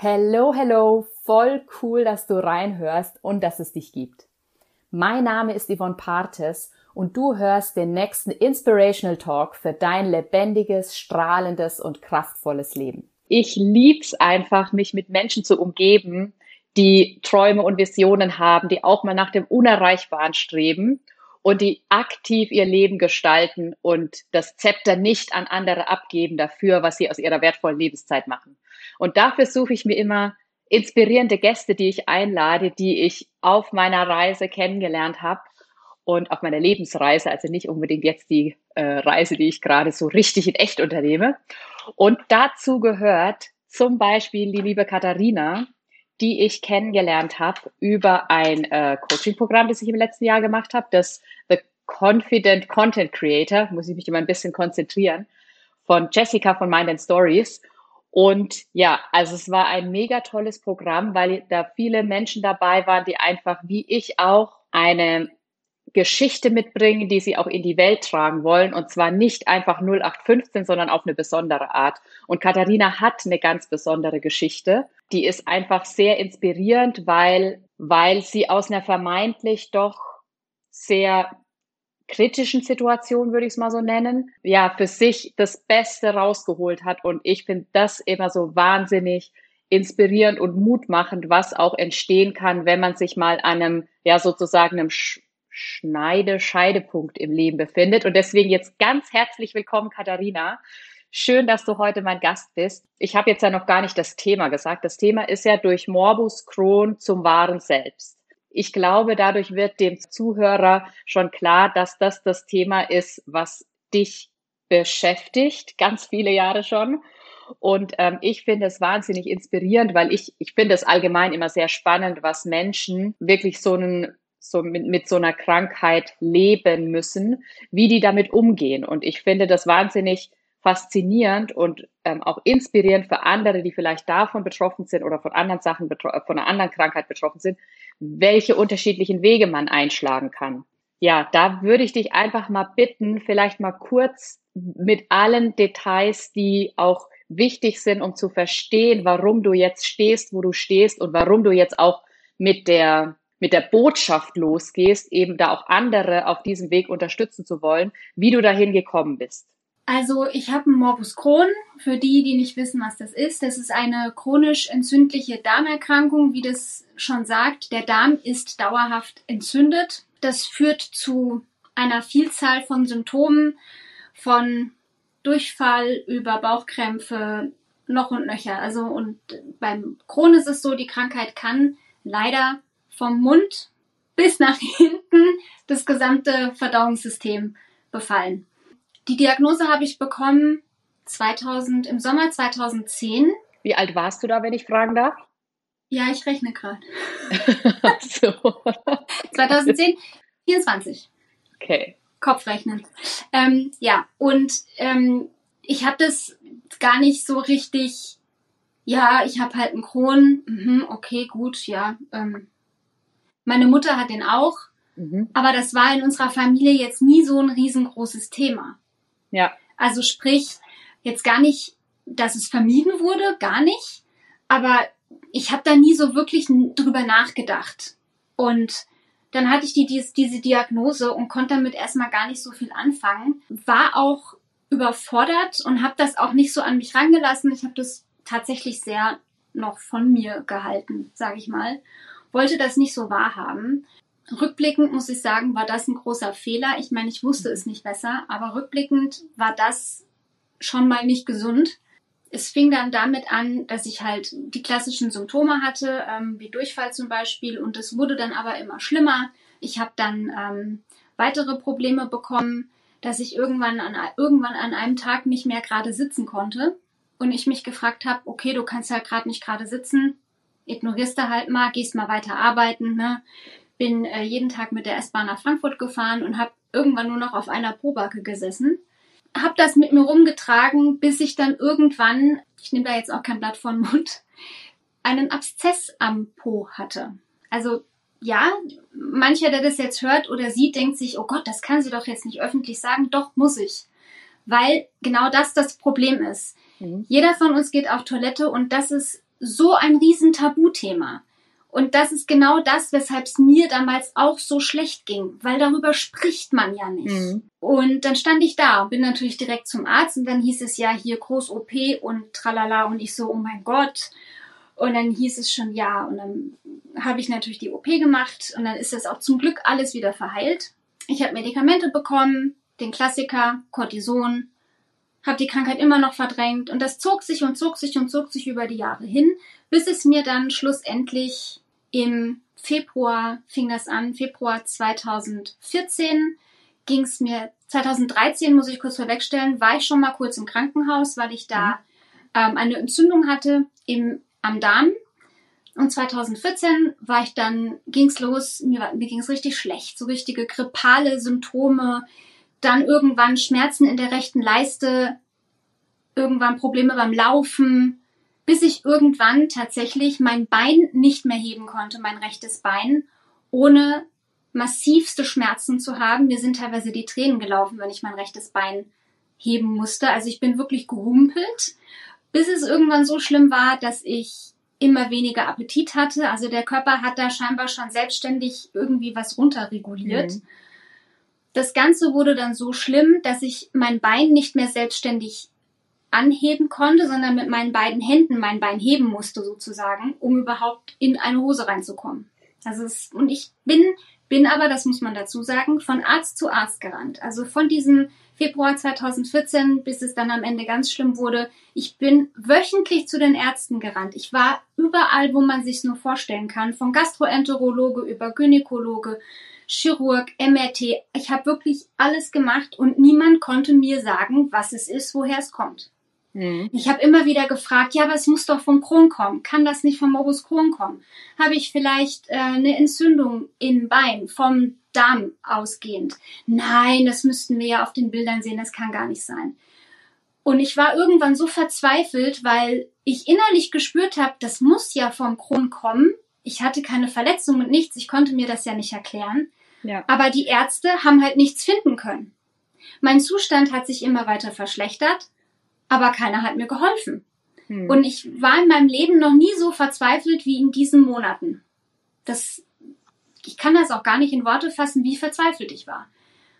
Hello, hello, voll cool, dass du reinhörst und dass es dich gibt. Mein Name ist Yvonne Partes und du hörst den nächsten Inspirational Talk für dein lebendiges, strahlendes und kraftvolles Leben. Ich lieb's einfach, mich mit Menschen zu umgeben, die Träume und Visionen haben, die auch mal nach dem Unerreichbaren streben und die aktiv ihr Leben gestalten und das Zepter nicht an andere abgeben dafür, was sie aus ihrer wertvollen Lebenszeit machen. Und dafür suche ich mir immer inspirierende Gäste, die ich einlade, die ich auf meiner Reise kennengelernt habe und auf meiner Lebensreise, also nicht unbedingt jetzt die äh, Reise, die ich gerade so richtig in echt unternehme. Und dazu gehört zum Beispiel die liebe Katharina, die ich kennengelernt habe über ein äh, Coaching-Programm, das ich im letzten Jahr gemacht habe, das The Confident Content Creator, muss ich mich immer ein bisschen konzentrieren, von Jessica von Mind and Stories. Und ja, also es war ein mega tolles Programm, weil da viele Menschen dabei waren, die einfach wie ich auch eine Geschichte mitbringen, die sie auch in die Welt tragen wollen. Und zwar nicht einfach 0815, sondern auf eine besondere Art. Und Katharina hat eine ganz besondere Geschichte. Die ist einfach sehr inspirierend, weil, weil sie aus einer vermeintlich doch sehr kritischen Situation, würde ich es mal so nennen, ja, für sich das Beste rausgeholt hat. Und ich finde das immer so wahnsinnig inspirierend und mutmachend, was auch entstehen kann, wenn man sich mal einem, ja, sozusagen einem Schneide, Scheidepunkt im Leben befindet. Und deswegen jetzt ganz herzlich willkommen, Katharina. Schön, dass du heute mein Gast bist. Ich habe jetzt ja noch gar nicht das Thema gesagt. Das Thema ist ja durch Morbus Crohn zum wahren Selbst. Ich glaube, dadurch wird dem Zuhörer schon klar, dass das das Thema ist, was dich beschäftigt, ganz viele Jahre schon. Und ähm, ich finde es wahnsinnig inspirierend, weil ich, ich finde es allgemein immer sehr spannend, was Menschen wirklich so einen so mit, mit so einer Krankheit leben müssen, wie die damit umgehen. Und ich finde das wahnsinnig faszinierend und ähm, auch inspirierend für andere, die vielleicht davon betroffen sind oder von anderen Sachen, von einer anderen Krankheit betroffen sind, welche unterschiedlichen Wege man einschlagen kann. Ja, da würde ich dich einfach mal bitten, vielleicht mal kurz mit allen Details, die auch wichtig sind, um zu verstehen, warum du jetzt stehst, wo du stehst und warum du jetzt auch mit der mit der Botschaft losgehst, eben da auch andere auf diesem Weg unterstützen zu wollen, wie du dahin gekommen bist. Also ich habe einen Morbus Crohn. Für die, die nicht wissen, was das ist, das ist eine chronisch entzündliche Darmerkrankung, wie das schon sagt. Der Darm ist dauerhaft entzündet. Das führt zu einer Vielzahl von Symptomen, von Durchfall über Bauchkrämpfe, noch und nöcher. Also und beim Crohn ist es so, die Krankheit kann leider vom Mund bis nach hinten das gesamte Verdauungssystem befallen. Die Diagnose habe ich bekommen 2000, im Sommer 2010. Wie alt warst du da, wenn ich fragen darf? Ja, ich rechne gerade. so. 2010, 24. Okay. Kopfrechnen. Ähm, ja, und ähm, ich habe das gar nicht so richtig. Ja, ich habe halt einen Kron. Mhm, okay, gut, ja. Ähm, meine Mutter hat den auch. Mhm. Aber das war in unserer Familie jetzt nie so ein riesengroßes Thema. Ja. Also sprich, jetzt gar nicht, dass es vermieden wurde, gar nicht. Aber ich habe da nie so wirklich drüber nachgedacht. Und dann hatte ich die, die, diese Diagnose und konnte damit erstmal gar nicht so viel anfangen. War auch überfordert und habe das auch nicht so an mich rangelassen. Ich habe das tatsächlich sehr noch von mir gehalten, sage ich mal wollte das nicht so wahrhaben. Rückblickend muss ich sagen, war das ein großer Fehler. Ich meine, ich wusste es nicht besser, aber rückblickend war das schon mal nicht gesund. Es fing dann damit an, dass ich halt die klassischen Symptome hatte, ähm, wie Durchfall zum Beispiel, und es wurde dann aber immer schlimmer. Ich habe dann ähm, weitere Probleme bekommen, dass ich irgendwann an, irgendwann an einem Tag nicht mehr gerade sitzen konnte und ich mich gefragt habe, okay, du kannst halt gerade nicht gerade sitzen, ignorierst du halt mal, gehst mal weiter arbeiten. Ne? Bin äh, jeden Tag mit der S-Bahn nach Frankfurt gefahren und habe irgendwann nur noch auf einer Probacke gesessen. Hab das mit mir rumgetragen, bis ich dann irgendwann, ich nehme da jetzt auch kein Blatt von Mund, einen Abszess am Po hatte. Also ja, mancher, der das jetzt hört oder sieht, denkt sich, oh Gott, das kann sie doch jetzt nicht öffentlich sagen. Doch, muss ich. Weil genau das das Problem ist. Mhm. Jeder von uns geht auf Toilette und das ist so ein riesen Tabuthema. Und das ist genau das, weshalb es mir damals auch so schlecht ging, weil darüber spricht man ja nicht. Mhm. Und dann stand ich da und bin natürlich direkt zum Arzt und dann hieß es ja hier groß OP und tralala und ich so, oh mein Gott. Und dann hieß es schon ja und dann habe ich natürlich die OP gemacht und dann ist das auch zum Glück alles wieder verheilt. Ich habe Medikamente bekommen, den Klassiker, Cortison, habe die Krankheit immer noch verdrängt und das zog sich und zog sich und zog sich über die Jahre hin, bis es mir dann schlussendlich im Februar fing das an, Februar 2014 ging es mir, 2013 muss ich kurz vorwegstellen, war ich schon mal kurz im Krankenhaus, weil ich da ähm, eine Entzündung hatte im, am Darm. Und 2014 war ich dann, ging's los, mir, mir ging es richtig schlecht, so richtige grippale Symptome, dann irgendwann Schmerzen in der rechten Leiste, irgendwann Probleme beim Laufen, bis ich irgendwann tatsächlich mein Bein nicht mehr heben konnte, mein rechtes Bein, ohne massivste Schmerzen zu haben. Mir sind teilweise die Tränen gelaufen, wenn ich mein rechtes Bein heben musste. Also ich bin wirklich gehumpelt, bis es irgendwann so schlimm war, dass ich immer weniger Appetit hatte. Also der Körper hat da scheinbar schon selbstständig irgendwie was runterreguliert. Mhm. Das Ganze wurde dann so schlimm, dass ich mein Bein nicht mehr selbstständig anheben konnte, sondern mit meinen beiden Händen mein Bein heben musste sozusagen, um überhaupt in eine Hose reinzukommen. Also es, und ich bin, bin aber, das muss man dazu sagen, von Arzt zu Arzt gerannt. Also von diesem Februar 2014 bis es dann am Ende ganz schlimm wurde. Ich bin wöchentlich zu den Ärzten gerannt. Ich war überall, wo man sich nur vorstellen kann, von Gastroenterologe über Gynäkologe, Chirurg, MRT. Ich habe wirklich alles gemacht und niemand konnte mir sagen, was es ist, woher es kommt. Mhm. Ich habe immer wieder gefragt, ja, aber es muss doch vom Kron kommen. Kann das nicht vom Morbus Crohn kommen? Habe ich vielleicht äh, eine Entzündung im Bein vom Darm ausgehend? Nein, das müssten wir ja auf den Bildern sehen, das kann gar nicht sein. Und ich war irgendwann so verzweifelt, weil ich innerlich gespürt habe, das muss ja vom Kron kommen. Ich hatte keine Verletzung und nichts, ich konnte mir das ja nicht erklären. Ja. Aber die Ärzte haben halt nichts finden können. Mein Zustand hat sich immer weiter verschlechtert aber keiner hat mir geholfen. Hm. Und ich war in meinem Leben noch nie so verzweifelt wie in diesen Monaten. Das, ich kann das auch gar nicht in Worte fassen, wie verzweifelt ich war.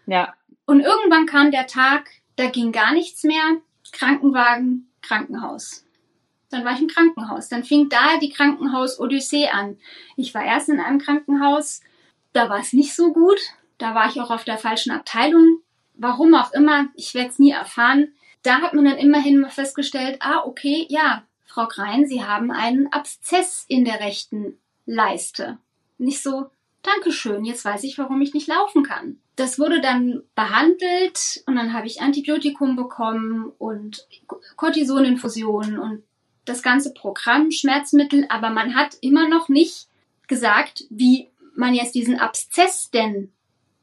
Ja. Und irgendwann kam der Tag, da ging gar nichts mehr. Krankenwagen, Krankenhaus. Dann war ich im Krankenhaus. Dann fing da die Krankenhaus-Odyssee an. Ich war erst in einem Krankenhaus, da war es nicht so gut. Da war ich auch auf der falschen Abteilung. Warum auch immer, ich werde es nie erfahren da hat man dann immerhin mal festgestellt, ah, okay, ja, Frau Grein, Sie haben einen Abszess in der rechten Leiste. Nicht so, Dankeschön, jetzt weiß ich, warum ich nicht laufen kann. Das wurde dann behandelt und dann habe ich Antibiotikum bekommen und Cortisoninfusionen und das ganze Programm, Schmerzmittel, aber man hat immer noch nicht gesagt, wie man jetzt diesen Abszess denn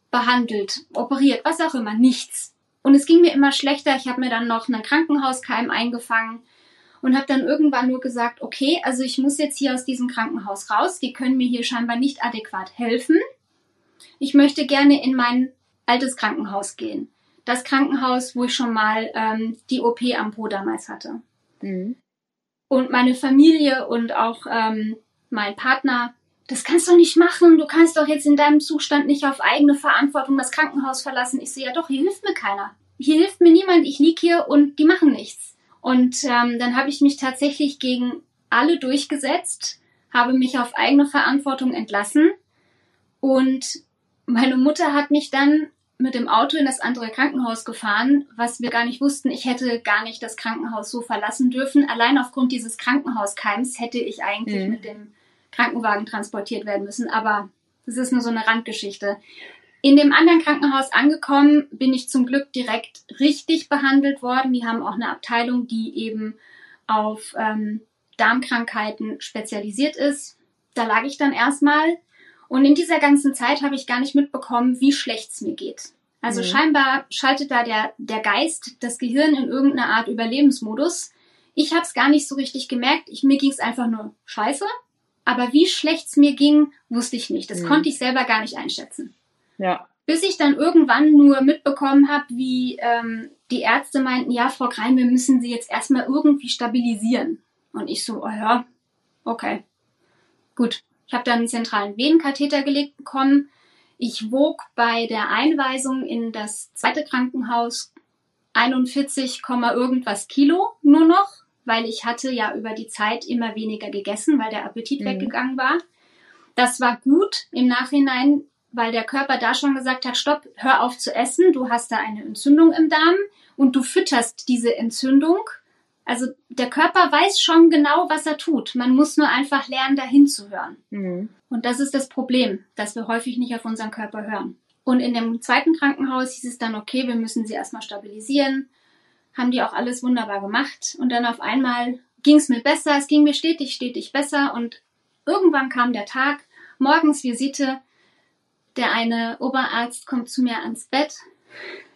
behandelt, operiert, was auch immer, nichts. Und es ging mir immer schlechter. Ich habe mir dann noch einen Krankenhauskeim eingefangen und habe dann irgendwann nur gesagt, okay, also ich muss jetzt hier aus diesem Krankenhaus raus. Die können mir hier scheinbar nicht adäquat helfen. Ich möchte gerne in mein altes Krankenhaus gehen. Das Krankenhaus, wo ich schon mal ähm, die OP am Po damals hatte. Mhm. Und meine Familie und auch ähm, mein Partner, das kannst du nicht machen. Du kannst doch jetzt in deinem Zustand nicht auf eigene Verantwortung das Krankenhaus verlassen. Ich sehe ja doch, hier hilft mir keiner hier hilft mir niemand, ich lieg hier und die machen nichts. Und ähm, dann habe ich mich tatsächlich gegen alle durchgesetzt, habe mich auf eigene Verantwortung entlassen und meine Mutter hat mich dann mit dem Auto in das andere Krankenhaus gefahren, was wir gar nicht wussten. Ich hätte gar nicht das Krankenhaus so verlassen dürfen. Allein aufgrund dieses Krankenhauskeims hätte ich eigentlich mhm. mit dem Krankenwagen transportiert werden müssen. Aber das ist nur so eine Randgeschichte. In dem anderen Krankenhaus angekommen, bin ich zum Glück direkt richtig behandelt worden. Die haben auch eine Abteilung, die eben auf ähm, Darmkrankheiten spezialisiert ist. Da lag ich dann erstmal und in dieser ganzen Zeit habe ich gar nicht mitbekommen, wie schlecht es mir geht. Also mhm. scheinbar schaltet da der, der Geist, das Gehirn in irgendeiner Art Überlebensmodus. Ich habe es gar nicht so richtig gemerkt. Ich, mir ging es einfach nur scheiße. Aber wie schlecht es mir ging, wusste ich nicht. Das mhm. konnte ich selber gar nicht einschätzen. Ja. Bis ich dann irgendwann nur mitbekommen habe, wie ähm, die Ärzte meinten, ja, Frau Krein, wir müssen Sie jetzt erstmal irgendwie stabilisieren. Und ich so, oh ja, okay. Gut. Ich habe dann einen zentralen Venenkatheter gelegt bekommen. Ich wog bei der Einweisung in das zweite Krankenhaus 41, irgendwas Kilo nur noch, weil ich hatte ja über die Zeit immer weniger gegessen, weil der Appetit mhm. weggegangen war. Das war gut im Nachhinein, weil der Körper da schon gesagt hat, stopp, hör auf zu essen, du hast da eine Entzündung im Darm und du fütterst diese Entzündung. Also der Körper weiß schon genau, was er tut. Man muss nur einfach lernen, dahin zu hören. Mhm. Und das ist das Problem, dass wir häufig nicht auf unseren Körper hören. Und in dem zweiten Krankenhaus hieß es dann, okay, wir müssen sie erstmal stabilisieren. Haben die auch alles wunderbar gemacht. Und dann auf einmal ging es mir besser, es ging mir stetig, stetig besser. Und irgendwann kam der Tag, morgens Visite, der eine Oberarzt kommt zu mir ans Bett.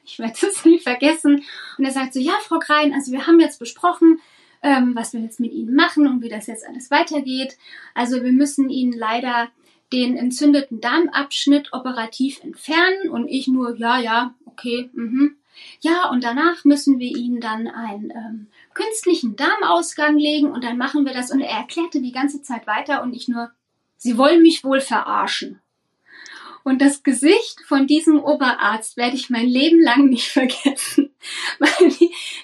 Ich werde es nie vergessen. Und er sagt so, ja, Frau Krein, also wir haben jetzt besprochen, ähm, was wir jetzt mit Ihnen machen und wie das jetzt alles weitergeht. Also wir müssen Ihnen leider den entzündeten Darmabschnitt operativ entfernen und ich nur, ja, ja, okay, mhm. Ja, und danach müssen wir ihnen dann einen ähm, künstlichen Darmausgang legen und dann machen wir das. Und er erklärte die ganze Zeit weiter und ich nur, Sie wollen mich wohl verarschen. Und das Gesicht von diesem Oberarzt werde ich mein Leben lang nicht vergessen.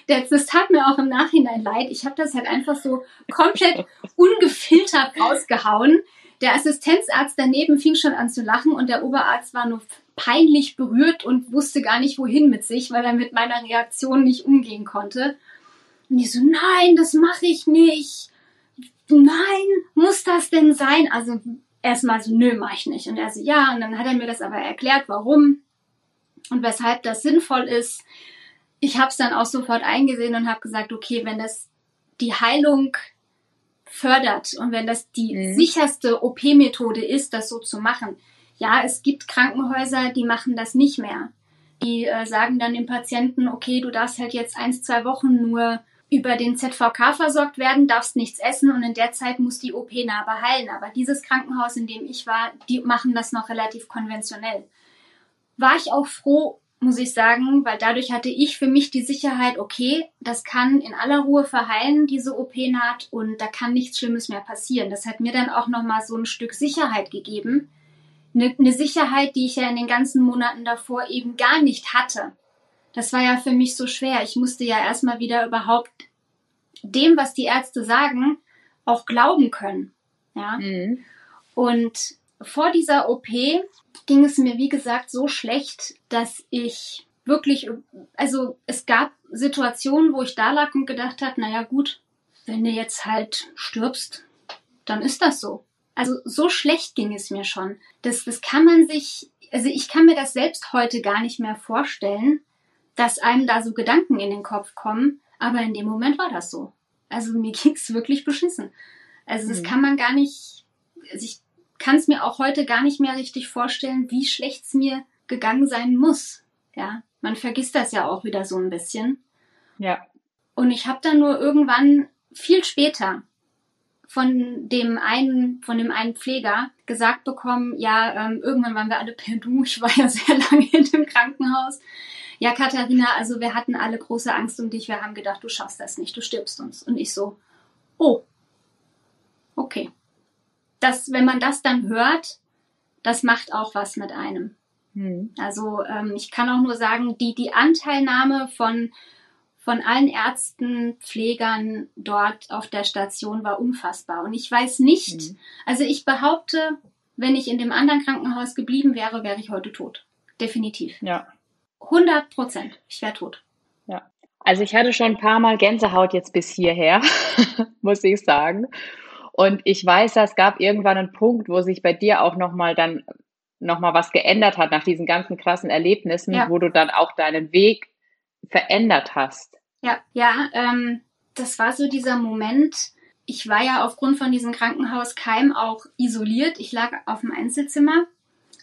das tat mir auch im Nachhinein leid. Ich habe das halt einfach so komplett ungefiltert rausgehauen. Der Assistenzarzt daneben fing schon an zu lachen und der Oberarzt war nur peinlich berührt und wusste gar nicht wohin mit sich, weil er mit meiner Reaktion nicht umgehen konnte. Und ich so, nein, das mache ich nicht. Nein, muss das denn sein? Also erstmal so, nö, mach ich nicht. Und er so, ja, und dann hat er mir das aber erklärt, warum und weshalb das sinnvoll ist. Ich habe es dann auch sofort eingesehen und habe gesagt, okay, wenn das die Heilung fördert und wenn das die mhm. sicherste OP-Methode ist, das so zu machen. Ja, es gibt Krankenhäuser, die machen das nicht mehr. Die äh, sagen dann dem Patienten, okay, du darfst halt jetzt eins, zwei Wochen nur über den ZVK versorgt werden, darfst nichts essen und in der Zeit muss die OP Narbe heilen. Aber dieses Krankenhaus, in dem ich war, die machen das noch relativ konventionell. War ich auch froh, muss ich sagen, weil dadurch hatte ich für mich die Sicherheit, okay, das kann in aller Ruhe verheilen, diese OP-Naht, und da kann nichts Schlimmes mehr passieren. Das hat mir dann auch nochmal so ein Stück Sicherheit gegeben. Eine, eine Sicherheit, die ich ja in den ganzen Monaten davor eben gar nicht hatte. Das war ja für mich so schwer. Ich musste ja erstmal wieder überhaupt dem, was die Ärzte sagen, auch glauben können. Ja. Mhm. Und vor dieser OP ging es mir, wie gesagt, so schlecht, dass ich wirklich, also es gab Situationen, wo ich da lag und gedacht habe, naja gut, wenn du jetzt halt stirbst, dann ist das so. Also so schlecht ging es mir schon. Das, das kann man sich, also ich kann mir das selbst heute gar nicht mehr vorstellen, dass einem da so Gedanken in den Kopf kommen, aber in dem Moment war das so. Also mir ging's wirklich beschissen. Also das mhm. kann man gar nicht, also ich kann es mir auch heute gar nicht mehr richtig vorstellen, wie schlecht es mir gegangen sein muss. Ja, man vergisst das ja auch wieder so ein bisschen. Ja. Und ich habe dann nur irgendwann viel später von dem einen, von dem einen Pfleger gesagt bekommen, ja, ähm, irgendwann waren wir alle per Du. Ich war ja sehr lange in dem Krankenhaus. Ja, Katharina, also wir hatten alle große Angst um dich. Wir haben gedacht, du schaffst das nicht, du stirbst uns. Und ich so, oh, okay dass, wenn man das dann hört, das macht auch was mit einem. Hm. Also ähm, ich kann auch nur sagen, die, die Anteilnahme von, von allen Ärzten, Pflegern dort auf der Station war unfassbar. Und ich weiß nicht, hm. also ich behaupte, wenn ich in dem anderen Krankenhaus geblieben wäre, wäre ich heute tot. Definitiv. Ja. 100 Prozent. Ich wäre tot. Ja. Also ich hatte schon ein paar Mal Gänsehaut jetzt bis hierher, muss ich sagen. Und ich weiß, es gab irgendwann einen Punkt, wo sich bei dir auch nochmal dann nochmal was geändert hat nach diesen ganzen krassen Erlebnissen, ja. wo du dann auch deinen Weg verändert hast. Ja, ja, ähm, das war so dieser Moment. Ich war ja aufgrund von diesem Krankenhauskeim auch isoliert. Ich lag auf dem Einzelzimmer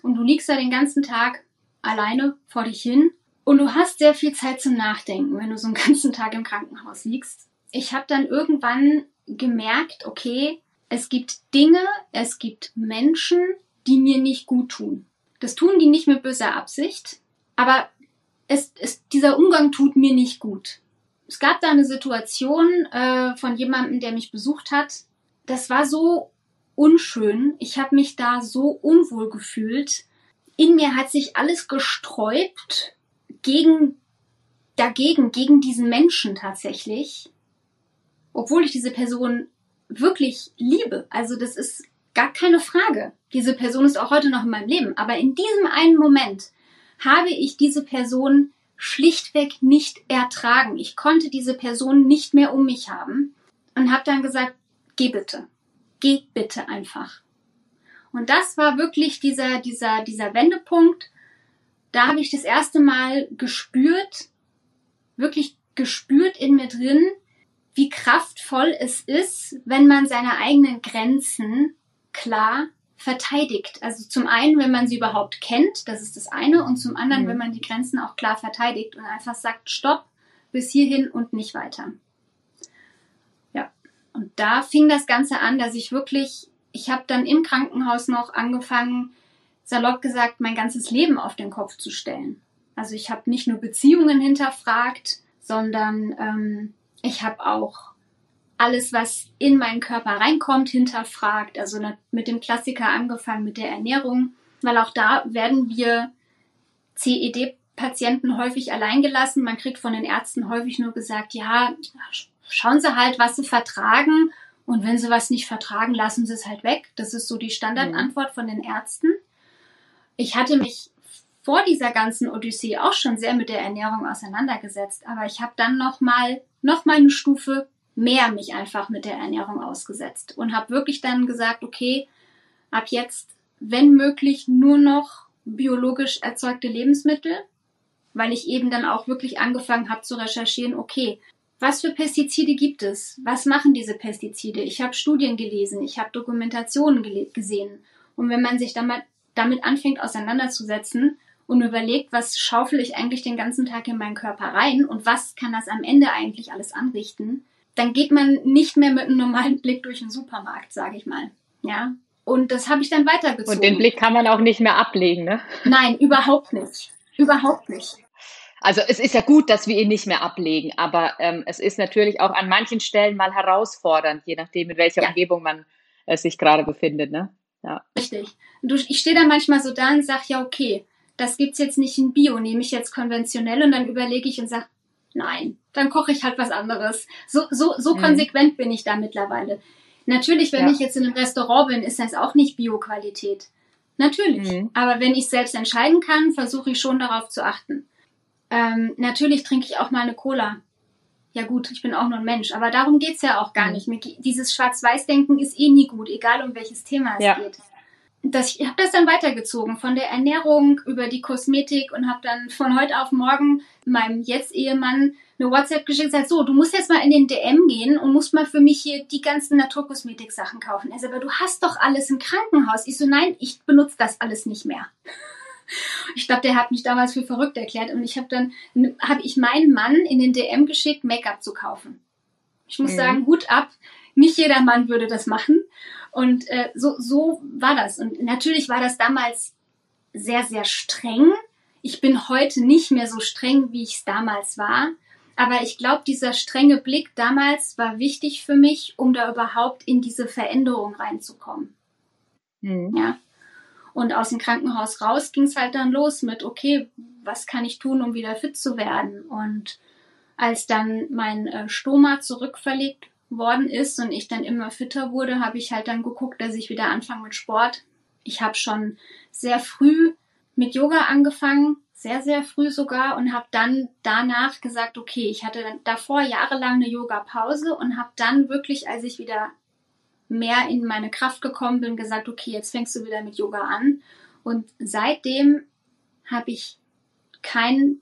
und du liegst da den ganzen Tag alleine vor dich hin und du hast sehr viel Zeit zum Nachdenken, wenn du so einen ganzen Tag im Krankenhaus liegst. Ich habe dann irgendwann gemerkt, okay, es gibt Dinge, es gibt Menschen, die mir nicht gut tun. Das tun die nicht mit böser Absicht, aber es, es, dieser Umgang tut mir nicht gut. Es gab da eine Situation äh, von jemandem, der mich besucht hat. das war so unschön. Ich habe mich da so unwohl gefühlt. In mir hat sich alles gesträubt gegen dagegen, gegen diesen Menschen tatsächlich. Obwohl ich diese Person wirklich liebe. Also das ist gar keine Frage. Diese Person ist auch heute noch in meinem Leben. Aber in diesem einen Moment habe ich diese Person schlichtweg nicht ertragen. Ich konnte diese Person nicht mehr um mich haben und habe dann gesagt, geh bitte. Geh bitte einfach. Und das war wirklich dieser, dieser, dieser Wendepunkt. Da habe ich das erste Mal gespürt, wirklich gespürt in mir drin, wie kraftvoll es ist, wenn man seine eigenen Grenzen klar verteidigt. Also zum einen, wenn man sie überhaupt kennt, das ist das eine, und zum anderen, mhm. wenn man die Grenzen auch klar verteidigt und einfach sagt, stopp, bis hierhin und nicht weiter. Ja, und da fing das Ganze an, dass ich wirklich, ich habe dann im Krankenhaus noch angefangen, salopp gesagt, mein ganzes Leben auf den Kopf zu stellen. Also ich habe nicht nur Beziehungen hinterfragt, sondern ähm, ich habe auch alles, was in meinen Körper reinkommt, hinterfragt. Also mit dem Klassiker angefangen mit der Ernährung, weil auch da werden wir CED-Patienten häufig alleingelassen. Man kriegt von den Ärzten häufig nur gesagt, ja, schauen Sie halt, was Sie vertragen. Und wenn Sie was nicht vertragen, lassen Sie es halt weg. Das ist so die Standardantwort von den Ärzten. Ich hatte mich vor dieser ganzen Odyssee auch schon sehr mit der Ernährung auseinandergesetzt, aber ich habe dann noch mal noch mal eine Stufe mehr mich einfach mit der Ernährung ausgesetzt und habe wirklich dann gesagt, okay, ab jetzt, wenn möglich, nur noch biologisch erzeugte Lebensmittel, weil ich eben dann auch wirklich angefangen habe zu recherchieren, okay, was für Pestizide gibt es? Was machen diese Pestizide? Ich habe Studien gelesen, ich habe Dokumentationen gesehen. Und wenn man sich damit, damit anfängt auseinanderzusetzen und überlegt, was schaufel ich eigentlich den ganzen Tag in meinen Körper rein und was kann das am Ende eigentlich alles anrichten, dann geht man nicht mehr mit einem normalen Blick durch den Supermarkt, sage ich mal. Ja. Und das habe ich dann weitergezogen. Und den Blick kann man auch nicht mehr ablegen, ne? Nein, überhaupt nicht. Überhaupt nicht. Also es ist ja gut, dass wir ihn nicht mehr ablegen, aber ähm, es ist natürlich auch an manchen Stellen mal herausfordernd, je nachdem, in welcher ja. Umgebung man äh, sich gerade befindet, ne? Ja. Richtig. Du, ich stehe da manchmal so da und sage, ja, okay, das gibt's jetzt nicht in Bio, nehme ich jetzt konventionell und dann überlege ich und sage, nein, dann koche ich halt was anderes. So, so, so mhm. konsequent bin ich da mittlerweile. Natürlich, wenn ja. ich jetzt in einem Restaurant bin, ist das auch nicht Bio-Qualität. Natürlich. Mhm. Aber wenn ich selbst entscheiden kann, versuche ich schon darauf zu achten. Ähm, natürlich trinke ich auch mal eine Cola. Ja gut, ich bin auch nur ein Mensch, aber darum geht's ja auch gar mhm. nicht. Dieses Schwarz-Weiß-Denken ist eh nie gut, egal um welches Thema es ja. geht das, ich habe das dann weitergezogen von der Ernährung über die Kosmetik und habe dann von heute auf morgen meinem jetzt Ehemann eine WhatsApp geschickt und gesagt, so, du musst jetzt mal in den DM gehen und musst mal für mich hier die ganzen Naturkosmetik-Sachen kaufen. Er sagt, aber du hast doch alles im Krankenhaus. Ich so, nein, ich benutze das alles nicht mehr. Ich glaube, der hat mich damals für verrückt erklärt und ich habe dann, habe ich meinen Mann in den DM geschickt, Make-up zu kaufen. Ich muss mhm. sagen, Hut ab. Nicht jeder Mann würde das machen. Und äh, so, so war das. Und natürlich war das damals sehr, sehr streng. Ich bin heute nicht mehr so streng, wie ich es damals war. Aber ich glaube, dieser strenge Blick damals war wichtig für mich, um da überhaupt in diese Veränderung reinzukommen. Mhm. Ja. Und aus dem Krankenhaus raus ging es halt dann los mit, okay, was kann ich tun, um wieder fit zu werden? Und als dann mein äh, Stoma zurückverlegt worden ist und ich dann immer fitter wurde, habe ich halt dann geguckt, dass ich wieder anfange mit Sport. Ich habe schon sehr früh mit Yoga angefangen, sehr, sehr früh sogar und habe dann danach gesagt, okay, ich hatte davor jahrelang eine Yoga-Pause und habe dann wirklich, als ich wieder mehr in meine Kraft gekommen bin, gesagt, okay, jetzt fängst du wieder mit Yoga an. Und seitdem habe ich kein,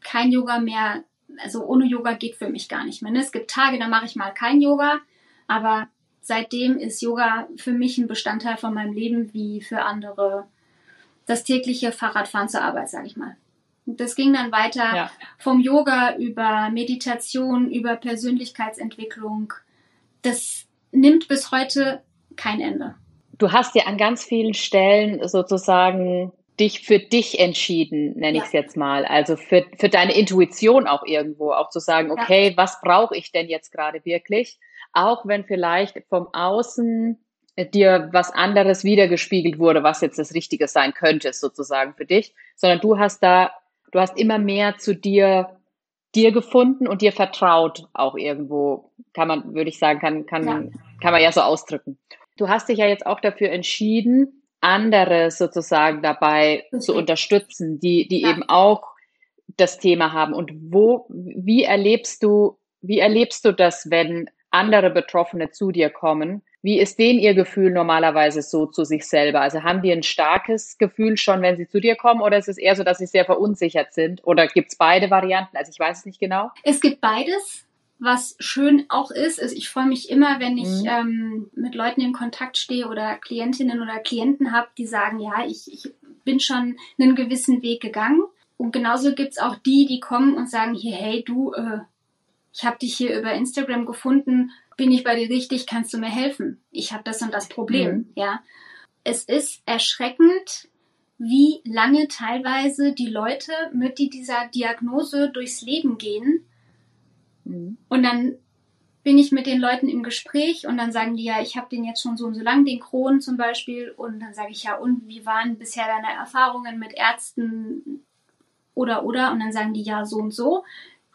kein Yoga mehr also ohne Yoga geht für mich gar nicht mehr. Ne? Es gibt Tage, da mache ich mal kein Yoga, aber seitdem ist Yoga für mich ein Bestandteil von meinem Leben wie für andere das tägliche Fahrradfahren zur Arbeit, sage ich mal. Und das ging dann weiter ja. vom Yoga über Meditation, über Persönlichkeitsentwicklung. Das nimmt bis heute kein Ende. Du hast ja an ganz vielen Stellen sozusagen dich für dich entschieden, nenne ja. ich es jetzt mal. Also für, für deine Intuition auch irgendwo, auch zu sagen, okay, ja. was brauche ich denn jetzt gerade wirklich? auch wenn vielleicht vom Außen dir was anderes wiedergespiegelt wurde, was jetzt das Richtige sein könnte, sozusagen für dich, sondern du hast da, du hast immer mehr zu dir, dir gefunden und dir vertraut auch irgendwo, kann man, würde ich sagen, kann, kann, ja. kann man ja so ausdrücken. Du hast dich ja jetzt auch dafür entschieden, andere sozusagen dabei okay. zu unterstützen, die, die ja. eben auch das Thema haben. Und wo, wie erlebst du, wie erlebst du das, wenn andere Betroffene zu dir kommen? Wie ist denen ihr Gefühl normalerweise so zu sich selber? Also haben die ein starkes Gefühl schon, wenn sie zu dir kommen, oder ist es eher so, dass sie sehr verunsichert sind? Oder gibt es beide Varianten? Also ich weiß es nicht genau. Es gibt beides. Was schön auch ist, ist, ich freue mich immer, wenn ich mhm. ähm, mit Leuten in Kontakt stehe oder Klientinnen oder Klienten habe, die sagen, ja, ich, ich bin schon einen gewissen Weg gegangen. Und genauso gibt es auch die, die kommen und sagen, hier, hey, du, äh, ich habe dich hier über Instagram gefunden, bin ich bei dir richtig, kannst du mir helfen? Ich habe das und das Problem, mhm. ja. Es ist erschreckend, wie lange teilweise die Leute mit dieser Diagnose durchs Leben gehen. Mhm. Und dann bin ich mit den Leuten im Gespräch und dann sagen die ja, ich habe den jetzt schon so und so lang, den Crohn zum Beispiel. Und dann sage ich ja, und wie waren bisher deine Erfahrungen mit Ärzten oder oder? Und dann sagen die ja so und so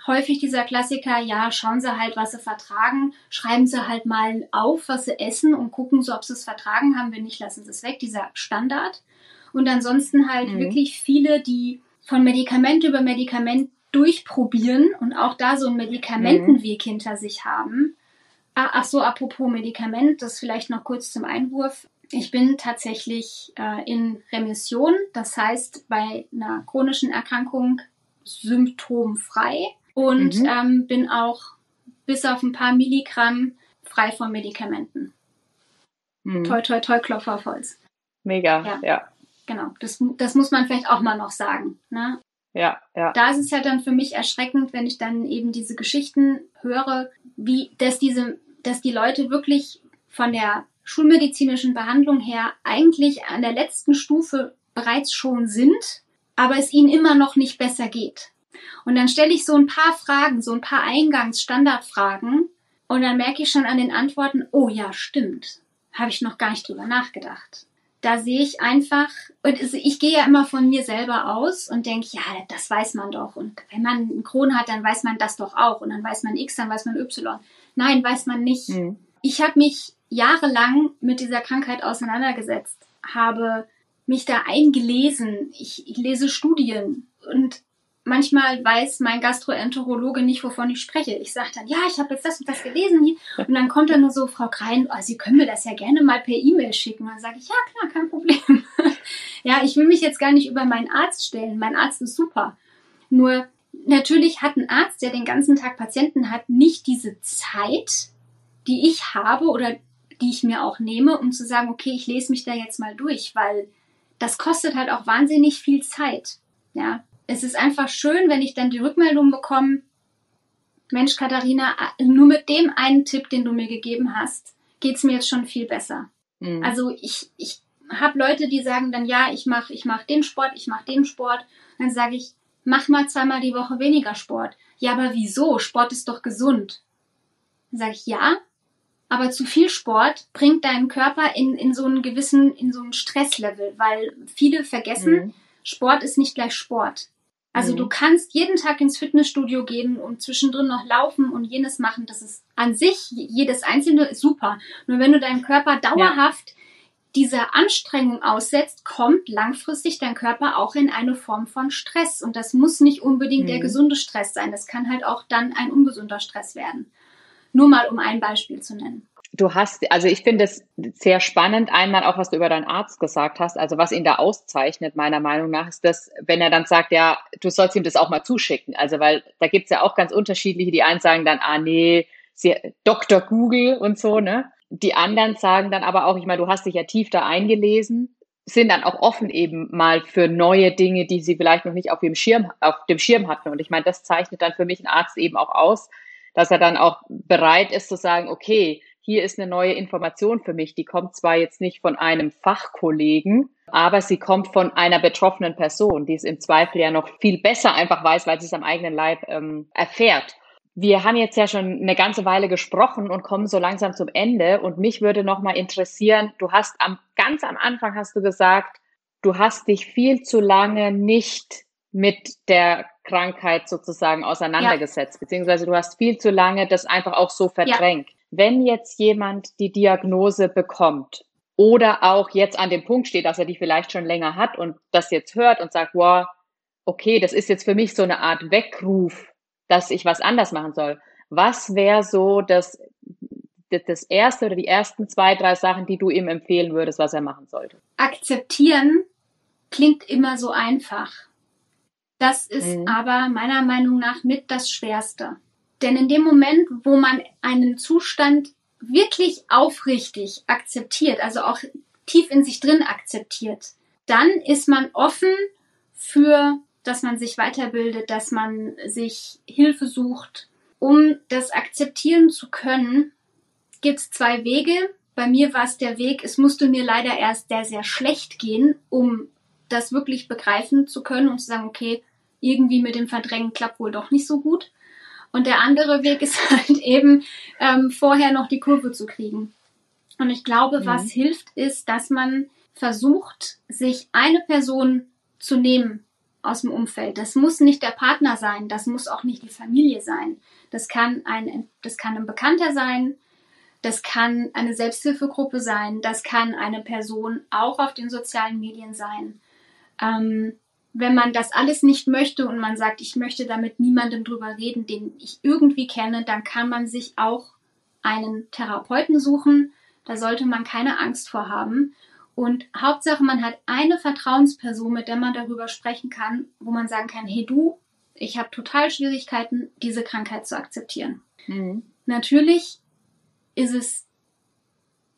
häufig dieser Klassiker, ja, schauen Sie halt, was Sie vertragen, schreiben Sie halt mal auf, was Sie essen und gucken so, ob Sie es vertragen haben. Wenn nicht, lassen Sie es weg, dieser Standard. Und ansonsten halt mhm. wirklich viele, die von Medikament über Medikament durchprobieren und auch da so einen Medikamentenweg mhm. hinter sich haben. Ah, ach so, apropos Medikament, das vielleicht noch kurz zum Einwurf. Ich bin tatsächlich äh, in Remission, das heißt bei einer chronischen Erkrankung symptomfrei und mhm. ähm, bin auch bis auf ein paar Milligramm frei von Medikamenten. Mhm. Toi, toi, toi, Klopfer auf Holz. Mega, ja. ja. Genau, das, das muss man vielleicht auch mal noch sagen. Ne? Ja, ja. Da ist es ja dann für mich erschreckend, wenn ich dann eben diese Geschichten höre, wie, dass diese, dass die Leute wirklich von der schulmedizinischen Behandlung her eigentlich an der letzten Stufe bereits schon sind, aber es ihnen immer noch nicht besser geht. Und dann stelle ich so ein paar Fragen, so ein paar Eingangsstandardfragen und dann merke ich schon an den Antworten, oh ja, stimmt. Habe ich noch gar nicht drüber nachgedacht. Da sehe ich einfach, und ich gehe ja immer von mir selber aus und denke, ja, das weiß man doch. Und wenn man einen Kron hat, dann weiß man das doch auch. Und dann weiß man X, dann weiß man Y. Nein, weiß man nicht. Mhm. Ich habe mich jahrelang mit dieser Krankheit auseinandergesetzt, habe mich da eingelesen. Ich, ich lese Studien und manchmal weiß mein Gastroenterologe nicht, wovon ich spreche. Ich sage dann, ja, ich habe jetzt das und das gelesen. Und dann kommt dann nur so, Frau Krein, oh, Sie können mir das ja gerne mal per E-Mail schicken. Dann sage ich, ja, klar, kein Problem. ja, ich will mich jetzt gar nicht über meinen Arzt stellen. Mein Arzt ist super. Nur natürlich hat ein Arzt, der den ganzen Tag Patienten hat, nicht diese Zeit, die ich habe oder die ich mir auch nehme, um zu sagen, okay, ich lese mich da jetzt mal durch, weil das kostet halt auch wahnsinnig viel Zeit. Ja, es ist einfach schön, wenn ich dann die Rückmeldung bekomme, Mensch, Katharina, nur mit dem einen Tipp, den du mir gegeben hast, geht's mir jetzt schon viel besser. Mhm. Also ich, ich habe Leute, die sagen dann, ja, ich mache ich mach den Sport, ich mache den Sport. Dann sage ich, mach mal zweimal die Woche weniger Sport. Ja, aber wieso? Sport ist doch gesund. Dann sage ich, ja, aber zu viel Sport bringt deinen Körper in, in so einen gewissen, in so einen Stresslevel, weil viele vergessen, mhm. Sport ist nicht gleich Sport. Also mhm. du kannst jeden Tag ins Fitnessstudio gehen und zwischendrin noch laufen und jenes machen. Das ist an sich, jedes einzelne super. Nur wenn du deinem Körper dauerhaft ja. dieser Anstrengung aussetzt, kommt langfristig dein Körper auch in eine Form von Stress. Und das muss nicht unbedingt mhm. der gesunde Stress sein. Das kann halt auch dann ein ungesunder Stress werden. Nur mal um ein Beispiel zu nennen du hast, also ich finde es sehr spannend, einmal auch, was du über deinen Arzt gesagt hast, also was ihn da auszeichnet, meiner Meinung nach, ist das, wenn er dann sagt, ja, du sollst ihm das auch mal zuschicken. Also weil da gibt's ja auch ganz unterschiedliche, die einen sagen dann, ah nee, sie, Dr. Google und so, ne? Die anderen sagen dann aber auch, ich meine, du hast dich ja tief da eingelesen, sind dann auch offen eben mal für neue Dinge, die sie vielleicht noch nicht auf dem Schirm, auf dem Schirm hatten. Und ich meine, das zeichnet dann für mich ein Arzt eben auch aus, dass er dann auch bereit ist zu sagen, okay, hier ist eine neue Information für mich. Die kommt zwar jetzt nicht von einem Fachkollegen, aber sie kommt von einer betroffenen Person, die es im Zweifel ja noch viel besser einfach weiß, weil sie es am eigenen Leib ähm, erfährt. wir haben jetzt ja schon eine ganze Weile gesprochen und kommen so langsam zum Ende. Und mich würde noch mal interessieren, du hast am, ganz am Anfang hast du gesagt, du hast dich viel zu lange nicht mit der Krankheit sozusagen auseinandergesetzt, ja. beziehungsweise du hast viel zu lange das einfach auch so verdrängt. Ja. Wenn jetzt jemand die Diagnose bekommt oder auch jetzt an dem Punkt steht, dass er die vielleicht schon länger hat und das jetzt hört und sagt, wow, okay, das ist jetzt für mich so eine Art Weckruf, dass ich was anders machen soll. Was wäre so das, das erste oder die ersten zwei, drei Sachen, die du ihm empfehlen würdest, was er machen sollte? Akzeptieren klingt immer so einfach. Das ist mhm. aber meiner Meinung nach mit das Schwerste. Denn in dem Moment, wo man einen Zustand wirklich aufrichtig akzeptiert, also auch tief in sich drin akzeptiert, dann ist man offen für, dass man sich weiterbildet, dass man sich Hilfe sucht. Um das akzeptieren zu können, gibt es zwei Wege. Bei mir war es der Weg, es musste mir leider erst sehr, sehr schlecht gehen, um das wirklich begreifen zu können und zu sagen, okay, irgendwie mit dem Verdrängen klappt wohl doch nicht so gut. Und der andere Weg ist halt eben, ähm, vorher noch die Kurve zu kriegen. Und ich glaube, mhm. was hilft, ist, dass man versucht, sich eine Person zu nehmen aus dem Umfeld. Das muss nicht der Partner sein, das muss auch nicht die Familie sein. Das kann ein, das kann ein Bekannter sein, das kann eine Selbsthilfegruppe sein, das kann eine Person auch auf den sozialen Medien sein. Ähm, wenn man das alles nicht möchte und man sagt, ich möchte damit niemandem drüber reden, den ich irgendwie kenne, dann kann man sich auch einen Therapeuten suchen. Da sollte man keine Angst vor haben. Und Hauptsache, man hat eine Vertrauensperson, mit der man darüber sprechen kann, wo man sagen kann, hey du, ich habe total Schwierigkeiten, diese Krankheit zu akzeptieren. Mhm. Natürlich ist es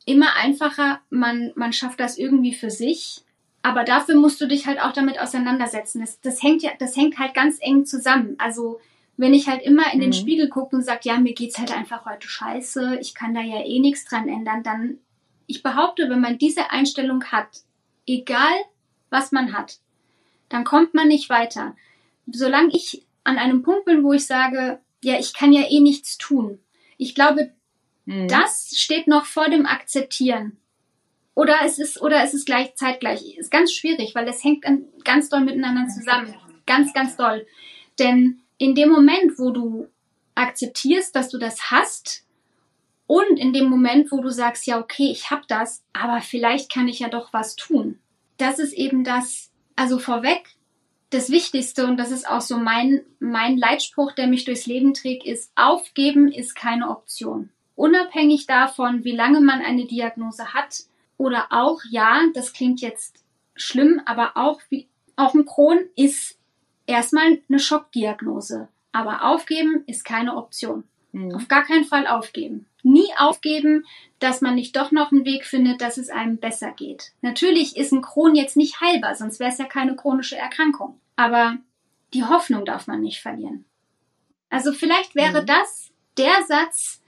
immer einfacher, man, man schafft das irgendwie für sich, aber dafür musst du dich halt auch damit auseinandersetzen. Das, das hängt ja, das hängt halt ganz eng zusammen. Also wenn ich halt immer in den mhm. Spiegel gucke und sage, ja, mir geht's halt einfach heute scheiße, ich kann da ja eh nichts dran ändern, dann ich behaupte, wenn man diese Einstellung hat, egal was man hat, dann kommt man nicht weiter. Solange ich an einem Punkt bin, wo ich sage, ja, ich kann ja eh nichts tun. Ich glaube, mhm. das steht noch vor dem Akzeptieren. Oder es ist, oder es ist gleich zeitgleich. Ist ganz schwierig, weil es hängt ganz doll miteinander zusammen. Ganz, ganz doll. Denn in dem Moment, wo du akzeptierst, dass du das hast, und in dem Moment, wo du sagst, ja, okay, ich habe das, aber vielleicht kann ich ja doch was tun. Das ist eben das, also vorweg, das Wichtigste, und das ist auch so mein, mein Leitspruch, der mich durchs Leben trägt, ist, aufgeben ist keine Option. Unabhängig davon, wie lange man eine Diagnose hat, oder auch, ja, das klingt jetzt schlimm, aber auch, wie, auch ein Kron ist erstmal eine Schockdiagnose. Aber aufgeben ist keine Option. Mhm. Auf gar keinen Fall aufgeben. Nie aufgeben, dass man nicht doch noch einen Weg findet, dass es einem besser geht. Natürlich ist ein Kron jetzt nicht heilbar, sonst wäre es ja keine chronische Erkrankung. Aber die Hoffnung darf man nicht verlieren. Also vielleicht wäre mhm. das der Satz,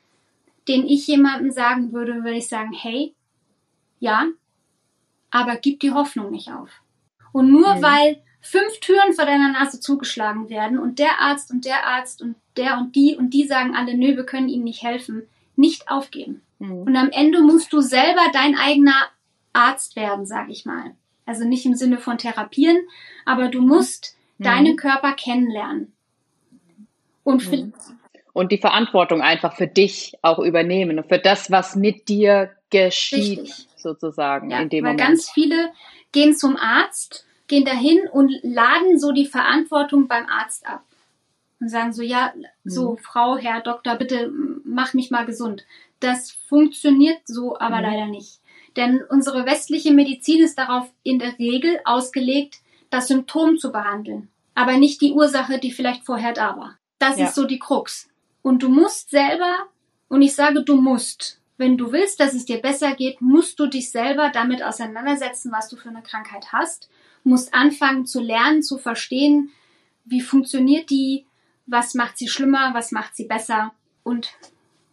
den ich jemandem sagen würde, würde ich sagen, hey, ja, aber gib die Hoffnung nicht auf. Und nur mhm. weil fünf Türen vor deiner Nase zugeschlagen werden und der Arzt und der Arzt und der und die und die sagen alle, nö, wir können ihnen nicht helfen, nicht aufgeben. Mhm. Und am Ende musst du selber dein eigener Arzt werden, sag ich mal. Also nicht im Sinne von therapieren, aber du musst mhm. deinen Körper kennenlernen. Und, mhm. und die Verantwortung einfach für dich auch übernehmen und für das, was mit dir geschieht. Richtig sozusagen ja, in dem weil Moment. Ganz viele gehen zum Arzt, gehen dahin und laden so die Verantwortung beim Arzt ab. Und sagen so, ja, so mhm. Frau, Herr Doktor, bitte mach mich mal gesund. Das funktioniert so aber mhm. leider nicht. Denn unsere westliche Medizin ist darauf in der Regel ausgelegt, das Symptom zu behandeln, aber nicht die Ursache, die vielleicht vorher da war. Das ja. ist so die Krux. Und du musst selber, und ich sage du musst, wenn du willst, dass es dir besser geht, musst du dich selber damit auseinandersetzen, was du für eine Krankheit hast, musst anfangen zu lernen, zu verstehen, wie funktioniert die, was macht sie schlimmer, was macht sie besser und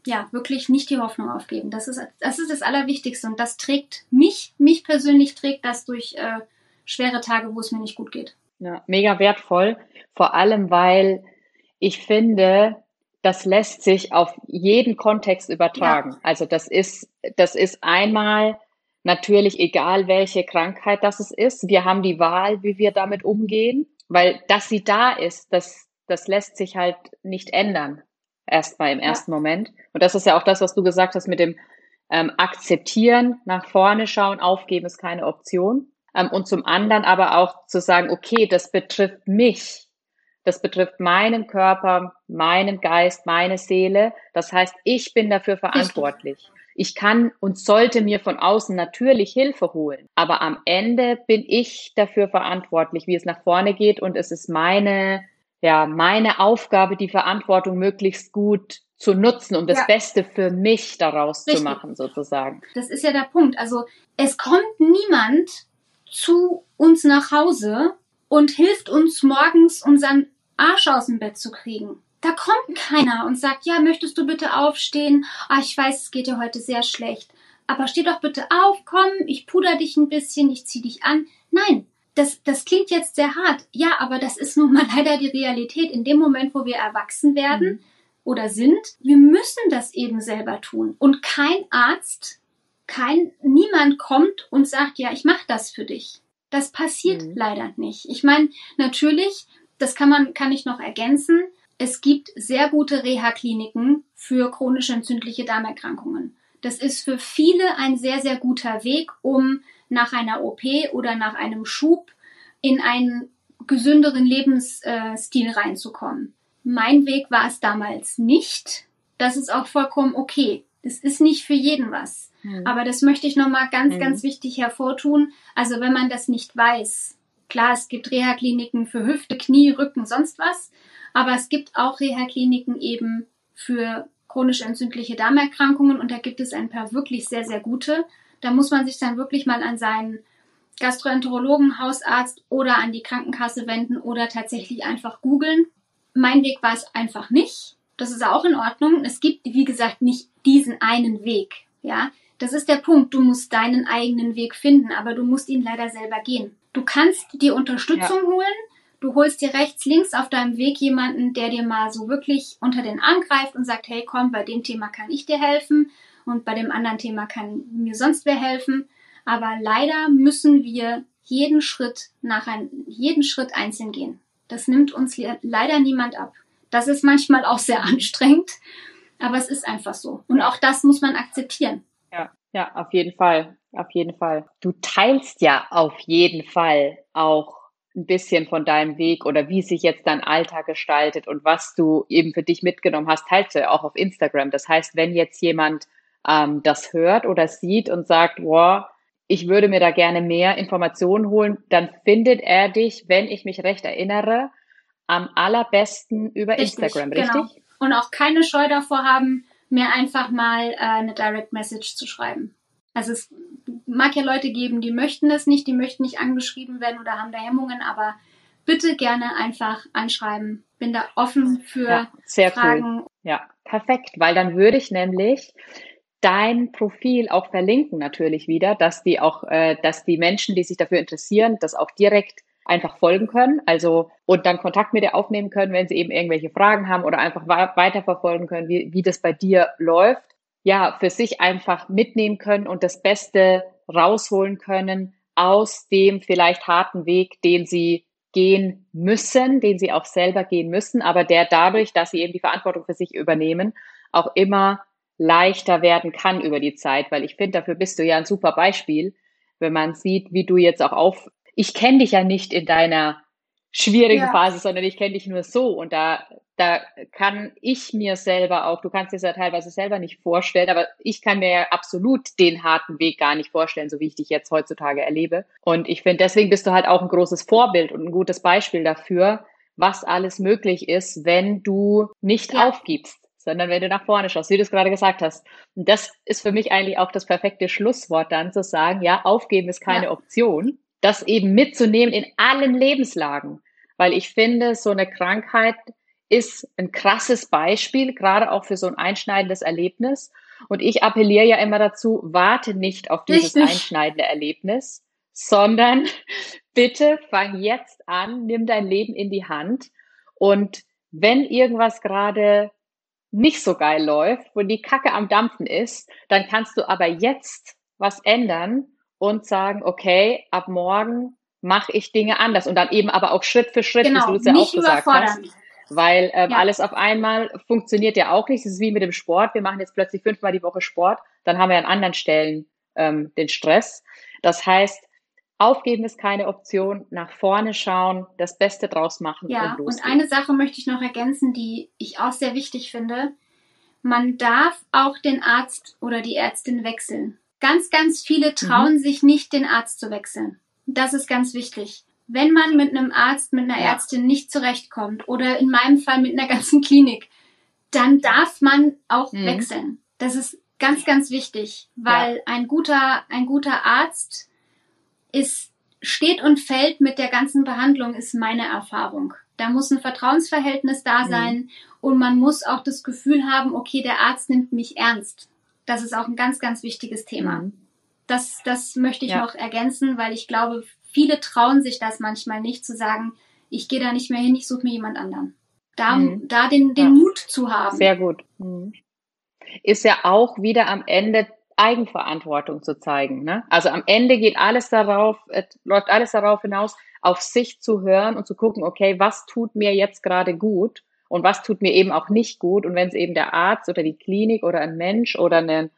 ja, wirklich nicht die Hoffnung aufgeben. Das ist, das ist das Allerwichtigste und das trägt mich, mich persönlich trägt das durch äh, schwere Tage, wo es mir nicht gut geht. Ja, mega wertvoll. Vor allem, weil ich finde, das lässt sich auf jeden Kontext übertragen. Ja. Also das ist, das ist einmal natürlich egal, welche Krankheit das es ist. Wir haben die Wahl, wie wir damit umgehen, weil dass sie da ist, das, das lässt sich halt nicht ändern. Erstmal im ersten ja. Moment. Und das ist ja auch das, was du gesagt hast mit dem ähm, Akzeptieren, nach vorne schauen, aufgeben ist keine Option. Ähm, und zum anderen aber auch zu sagen, okay, das betrifft mich. Das betrifft meinen Körper, meinen Geist, meine Seele. Das heißt, ich bin dafür verantwortlich. Ich kann und sollte mir von außen natürlich Hilfe holen. Aber am Ende bin ich dafür verantwortlich, wie es nach vorne geht. Und es ist meine, ja, meine Aufgabe, die Verantwortung möglichst gut zu nutzen, um das ja. Beste für mich daraus Richtig. zu machen, sozusagen. Das ist ja der Punkt. Also es kommt niemand zu uns nach Hause und hilft uns morgens unseren Arsch aus dem Bett zu kriegen. Da kommt keiner und sagt, ja, möchtest du bitte aufstehen? Ah, ich weiß, es geht dir heute sehr schlecht. Aber steh doch bitte auf, komm, ich puder dich ein bisschen, ich zieh dich an. Nein, das, das klingt jetzt sehr hart. Ja, aber das ist nun mal leider die Realität. In dem Moment, wo wir erwachsen werden mhm. oder sind, wir müssen das eben selber tun. Und kein Arzt, kein, niemand kommt und sagt, ja, ich mache das für dich. Das passiert mhm. leider nicht. Ich meine, natürlich, das kann man, kann ich noch ergänzen. Es gibt sehr gute Reha-Kliniken für chronische entzündliche Darmerkrankungen. Das ist für viele ein sehr, sehr guter Weg, um nach einer OP oder nach einem Schub in einen gesünderen Lebensstil reinzukommen. Mein Weg war es damals nicht. Das ist auch vollkommen okay. Das ist nicht für jeden was. Mhm. Aber das möchte ich nochmal ganz, mhm. ganz wichtig hervortun. Also wenn man das nicht weiß, klar, es gibt Reha-Kliniken für Hüfte, Knie, Rücken, sonst was. Aber es gibt auch Reha-Kliniken eben für chronisch entzündliche Darmerkrankungen und da gibt es ein paar wirklich sehr, sehr gute. Da muss man sich dann wirklich mal an seinen Gastroenterologen, Hausarzt oder an die Krankenkasse wenden oder tatsächlich einfach googeln. Mein Weg war es einfach nicht. Das ist auch in Ordnung. Es gibt, wie gesagt, nicht diesen einen Weg. Ja, das ist der Punkt. Du musst deinen eigenen Weg finden, aber du musst ihn leider selber gehen. Du kannst dir Unterstützung ja. holen. Du holst dir rechts, links auf deinem Weg jemanden, der dir mal so wirklich unter den Arm greift und sagt, hey, komm, bei dem Thema kann ich dir helfen und bei dem anderen Thema kann mir sonst wer helfen. Aber leider müssen wir jeden Schritt nach ein, jeden Schritt einzeln gehen. Das nimmt uns leider niemand ab. Das ist manchmal auch sehr anstrengend, aber es ist einfach so. Und auch das muss man akzeptieren. Ja, ja, auf jeden Fall. Auf jeden Fall. Du teilst ja auf jeden Fall auch ein bisschen von deinem Weg oder wie sich jetzt dein Alltag gestaltet und was du eben für dich mitgenommen hast, teilst du ja auch auf Instagram. Das heißt, wenn jetzt jemand ähm, das hört oder sieht und sagt, wow, ich würde mir da gerne mehr Informationen holen, dann findet er dich, wenn ich mich recht erinnere, am allerbesten über richtig, Instagram, richtig? Genau. Und auch keine Scheu davor haben, mir einfach mal äh, eine Direct Message zu schreiben. Also es mag ja Leute geben, die möchten das nicht, die möchten nicht angeschrieben werden oder haben da Hemmungen, aber bitte gerne einfach anschreiben. Bin da offen für ja, sehr Fragen. Cool. Ja, perfekt, weil dann würde ich nämlich dein Profil auch verlinken natürlich wieder, dass die auch, äh, dass die Menschen, die sich dafür interessieren, das auch direkt einfach folgen können, also und dann Kontakt mit dir aufnehmen können, wenn sie eben irgendwelche Fragen haben oder einfach weiterverfolgen können, wie, wie das bei dir läuft. Ja, für sich einfach mitnehmen können und das Beste rausholen können aus dem vielleicht harten Weg, den sie gehen müssen, den sie auch selber gehen müssen, aber der dadurch, dass sie eben die Verantwortung für sich übernehmen, auch immer leichter werden kann über die Zeit, weil ich finde, dafür bist du ja ein super Beispiel, wenn man sieht, wie du jetzt auch auf, ich kenne dich ja nicht in deiner schwierigen ja. Phase, sondern ich kenne dich nur so und da da kann ich mir selber auch, du kannst es ja teilweise selber nicht vorstellen, aber ich kann mir ja absolut den harten Weg gar nicht vorstellen, so wie ich dich jetzt heutzutage erlebe. Und ich finde, deswegen bist du halt auch ein großes Vorbild und ein gutes Beispiel dafür, was alles möglich ist, wenn du nicht ja. aufgibst, sondern wenn du nach vorne schaust, wie du es gerade gesagt hast. Und das ist für mich eigentlich auch das perfekte Schlusswort dann zu sagen, ja, aufgeben ist keine ja. Option. Das eben mitzunehmen in allen Lebenslagen. Weil ich finde, so eine Krankheit ist ein krasses Beispiel, gerade auch für so ein einschneidendes Erlebnis. Und ich appelliere ja immer dazu, warte nicht auf dieses Richtig. einschneidende Erlebnis, sondern bitte fang jetzt an, nimm dein Leben in die Hand. Und wenn irgendwas gerade nicht so geil läuft, wo die Kacke am Dampfen ist, dann kannst du aber jetzt was ändern und sagen, okay, ab morgen mache ich Dinge anders und dann eben aber auch Schritt für Schritt, genau, wie du es ja auch gesagt hast. Weil ähm, ja. alles auf einmal funktioniert ja auch nicht. Es ist wie mit dem Sport. Wir machen jetzt plötzlich fünfmal die Woche Sport, dann haben wir an anderen Stellen ähm, den Stress. Das heißt, Aufgeben ist keine Option, nach vorne schauen, das Beste draus machen ja, und und eine Sache möchte ich noch ergänzen, die ich auch sehr wichtig finde. Man darf auch den Arzt oder die Ärztin wechseln. Ganz, ganz viele trauen mhm. sich nicht, den Arzt zu wechseln. Das ist ganz wichtig. Wenn man mit einem Arzt, mit einer ja. Ärztin nicht zurechtkommt oder in meinem Fall mit einer ganzen Klinik, dann darf man auch mhm. wechseln. Das ist ganz, ganz wichtig, weil ja. ein guter, ein guter Arzt ist, steht und fällt mit der ganzen Behandlung, ist meine Erfahrung. Da muss ein Vertrauensverhältnis da mhm. sein mhm. und man muss auch das Gefühl haben, okay, der Arzt nimmt mich ernst. Das ist auch ein ganz, ganz wichtiges Thema. Mhm. Das, das möchte ich ja. noch ergänzen, weil ich glaube, viele trauen sich das manchmal nicht zu sagen, ich gehe da nicht mehr hin, ich suche mir jemand anderen. Da, mhm. da den, den ja. Mut zu haben. Sehr gut. Mhm. Ist ja auch wieder am Ende Eigenverantwortung zu zeigen. Ne? Also am Ende geht alles darauf, äh, läuft alles darauf hinaus, auf sich zu hören und zu gucken, okay, was tut mir jetzt gerade gut und was tut mir eben auch nicht gut. Und wenn es eben der Arzt oder die Klinik oder ein Mensch oder ein,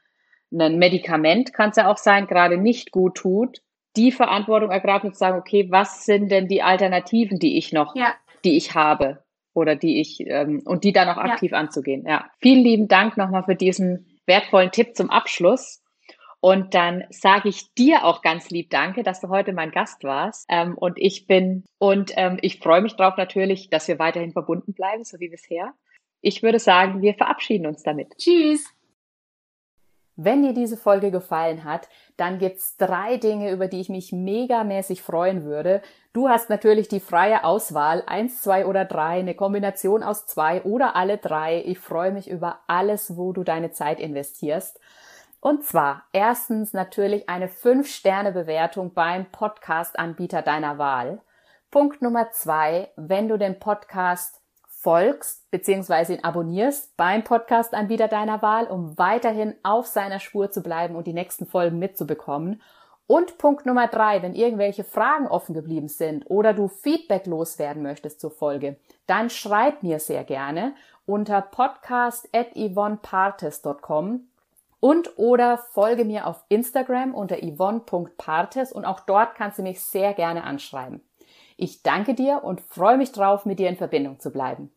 ein Medikament, kann es ja auch sein, gerade nicht gut tut, die Verantwortung ergreifen und sagen, okay, was sind denn die Alternativen, die ich noch, ja. die ich habe oder die ich ähm, und die dann auch aktiv ja. anzugehen. Ja, vielen lieben Dank nochmal für diesen wertvollen Tipp zum Abschluss. Und dann sage ich dir auch ganz lieb Danke, dass du heute mein Gast warst. Ähm, und ich bin, und ähm, ich freue mich drauf natürlich, dass wir weiterhin verbunden bleiben, so wie bisher. Ich würde sagen, wir verabschieden uns damit. Tschüss. Wenn dir diese Folge gefallen hat, dann gibt's drei Dinge, über die ich mich megamäßig freuen würde. Du hast natürlich die freie Auswahl, eins, zwei oder drei, eine Kombination aus zwei oder alle drei. Ich freue mich über alles, wo du deine Zeit investierst. Und zwar erstens natürlich eine 5-Sterne-Bewertung beim Podcast-Anbieter deiner Wahl. Punkt Nummer zwei, wenn du den Podcast folgst bzw. ihn abonnierst beim Podcast-Anbieter deiner Wahl, um weiterhin auf seiner Spur zu bleiben und die nächsten Folgen mitzubekommen. Und Punkt Nummer drei, wenn irgendwelche Fragen offen geblieben sind oder du Feedback loswerden möchtest zur Folge, dann schreib mir sehr gerne unter podcast.yvonnepartes.com und oder folge mir auf Instagram unter yvonne.partes und auch dort kannst du mich sehr gerne anschreiben. Ich danke dir und freue mich drauf, mit dir in Verbindung zu bleiben.